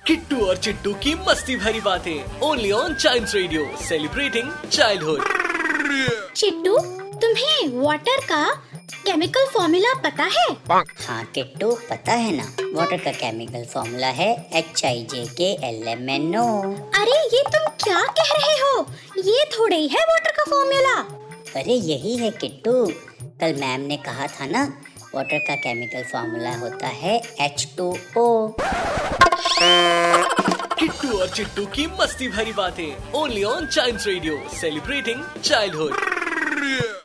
किट्टू और चिट्टू की मस्ती भरी बातें only on child radio celebrating childhood Chittu तुम्हें वाटर का केमिकल फॉर्मूला पता है? हाँ किट्टू पता है ना? वाटर का केमिकल फॉर्मूला है H I J K L M N O अरे ये तुम क्या कह रहे हो? ये थोड़े ही है वाटर का फॉर्मूला अरे यही है किट्टू। कल मैम ने कहा था ना वाटर का केमिकल फॉर्मूला होता है एच टू ओ किट्टू और चिट्टू की मस्ती भरी बातें only on child radio celebrating childhood